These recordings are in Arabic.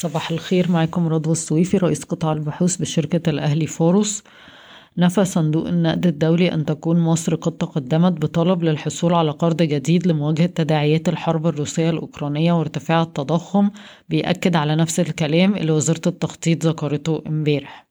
صباح الخير معكم رضوى السويفي رئيس قطاع البحوث بشركة الأهلي فاروس نفى صندوق النقد الدولي أن تكون مصر قد تقدمت بطلب للحصول على قرض جديد لمواجهة تداعيات الحرب الروسية الأوكرانية وارتفاع التضخم بيأكد على نفس الكلام اللي وزارة التخطيط ذكرته امبارح.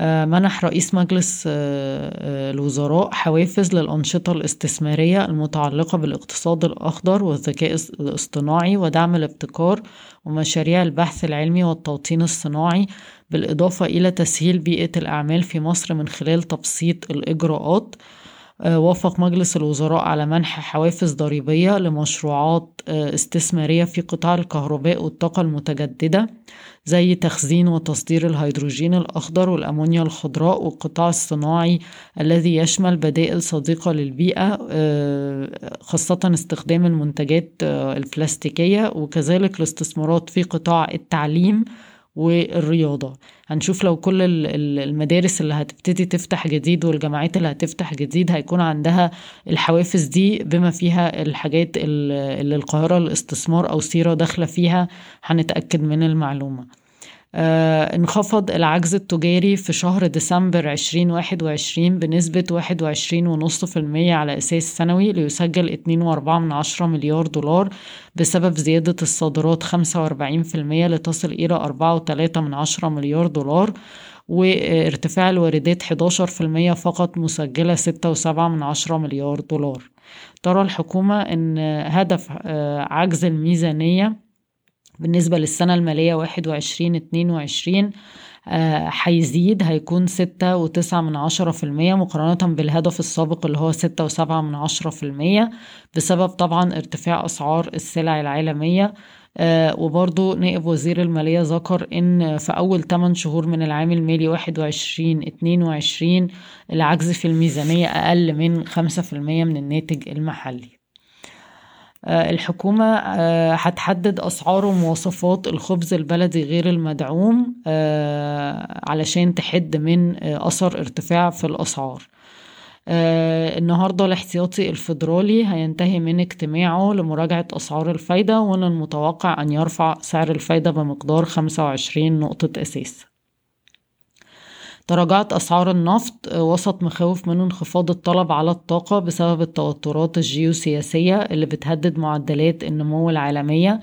منح رئيس مجلس آه، آه، الوزراء حوافز للأنشطة الاستثمارية المتعلقة بالاقتصاد الأخضر والذكاء الاصطناعي ودعم الابتكار ومشاريع البحث العلمي والتوطين الصناعي بالإضافة إلى تسهيل بيئة الأعمال في مصر من خلال تبسيط الإجراءات. وافق مجلس الوزراء على منح حوافز ضريبية لمشروعات استثمارية في قطاع الكهرباء والطاقة المتجددة زي تخزين وتصدير الهيدروجين الأخضر والأمونيا الخضراء والقطاع الصناعي الذي يشمل بدائل صديقة للبيئة آه، خاصة استخدام المنتجات آه، البلاستيكية وكذلك الاستثمارات في قطاع التعليم والرياضة. هنشوف لو كل المدارس اللي هتبتدي تفتح جديد والجامعات اللي هتفتح جديد هيكون عندها الحوافز دي بما فيها الحاجات اللي القاهرة الاستثمار أو سيرة داخلة فيها هنتأكد من المعلومة. انخفض العجز التجاري في شهر ديسمبر 2021 بنسبة 21.5% على أساس سنوي ليسجل 2.4 مليار دولار بسبب زيادة الصادرات 45% لتصل إلى 4.3 مليار دولار وارتفاع الواردات 11% فقط مسجلة 6.7 مليار دولار. ترى الحكومة أن هدف آه، عجز الميزانية بالنسبة للسنة المالية واحد وعشرين اتنين وعشرين هيزيد هيكون ستة وتسعة من عشرة في المية مقارنة بالهدف السابق اللي هو ستة وسبعة من عشرة في المية بسبب طبعا ارتفاع أسعار السلع العالمية. آه وبرضو نائب وزير المالية ذكر إن في أول 8 شهور من العام المالي 21 22 العجز في الميزانية أقل من 5% من الناتج المحلي. آه، الحكومة آه، هتحدد أسعار ومواصفات الخبز البلدي غير المدعوم آه، علشان تحد من أثر ارتفاع في الأسعار. النهاردة الاحتياطي الفيدرالي هينتهي من اجتماعه لمراجعة أسعار الفايدة ومن المتوقع أن يرفع سعر الفايدة بمقدار 25 نقطة أساس. تراجعت أسعار النفط وسط مخاوف من انخفاض الطلب على الطاقة بسبب التوترات الجيوسياسية اللي بتهدد معدلات النمو العالمية.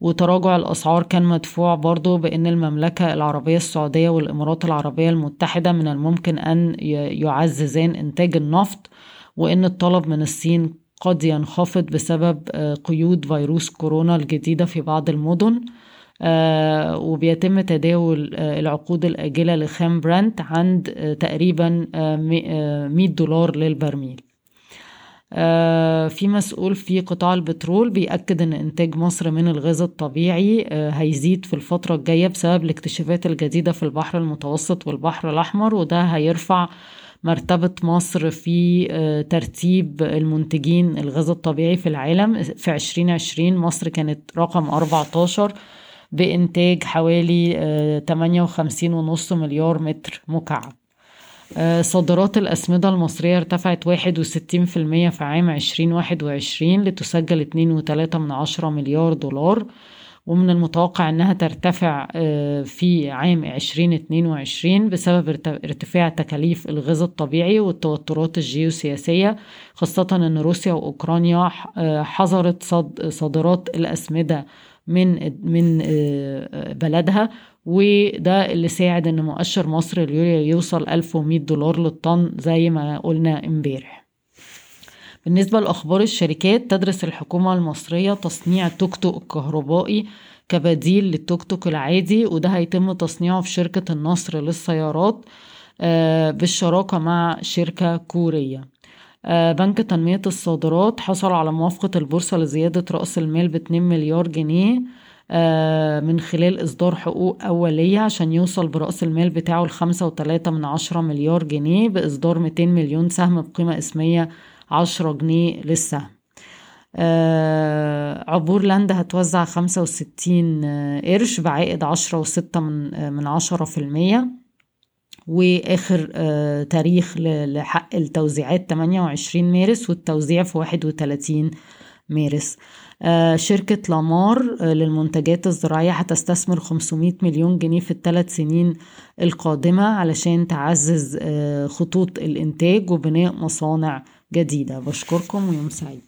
وتراجع الأسعار كان مدفوع برضو بأن المملكة العربية السعودية والإمارات العربية المتحدة من الممكن أن يعززان إنتاج النفط وأن الطلب من الصين قد ينخفض بسبب آه، قيود فيروس كورونا الجديدة في بعض المدن. آه، وبيتم تداول آه، العقود الآجلة لخام برنت عند آه، تقريبا 100 دولار للبرميل. في مسؤول في قطاع البترول بيأكد أن إنتاج مصر من الغاز الطبيعي هيزيد في الفترة الجاية بسبب الاكتشافات الجديدة في البحر المتوسط والبحر الأحمر وده هيرفع مرتبة مصر في ترتيب المنتجين الغاز الطبيعي في العالم. في 2020 مصر كانت رقم 14 بإنتاج حوالي آه، تمانية وخمسين ونص مليار متر مكعب. آه، صادرات الأسمدة المصرية ارتفعت واحد وستين في المية في عام عشرين واحد وعشرين لتسجل اتنين وتلاتة من عشرة مليار دولار ومن المتوقع أنها ترتفع آه، في عام عشرين اتنين وعشرين بسبب ارتفاع تكاليف الغاز الطبيعي والتوترات الجيوسياسية خاصة أن روسيا وأوكرانيا حظرت صادرات الأسمدة من من آه، بلدها وده اللي ساعد إن مؤشر مصر اليوريا يوصل 1100 دولار للطن زي ما قلنا امبارح. بالنسبة لأخبار الشركات تدرس الحكومة المصرية تصنيع توك توك كهربائي كبديل للتوك توك العادي وده هيتم تصنيعه في شركة النصر للسيارات آه، بالشراكة مع شركة كورية. آه، بنك تنمية الصادرات حصل على موافقة البورصة لزيادة رأس المال باتنين مليار جنيه آه، من خلال إصدار حقوق أولية عشان يوصل برأس المال بتاعه لخمسة وتلاتة من عشرة مليار جنيه بإصدار ميتين مليون سهم بقيمة اسمية عشرة جنيه للسهم آه عبور لاند هتوزع خمسة وستين قرش بعائد عشرة وستة من عشرة في المية. وآخر آه، تاريخ لحق التوزيعات 28 مارس والتوزيع في 31 مارس. شركة لامار للمنتجات الزراعية هتستثمر 500 مليون جنيه في الثلاث سنين القادمة علشان تعزز خطوط الإنتاج وبناء مصانع جديدة. بشكركم ويوم سعيد.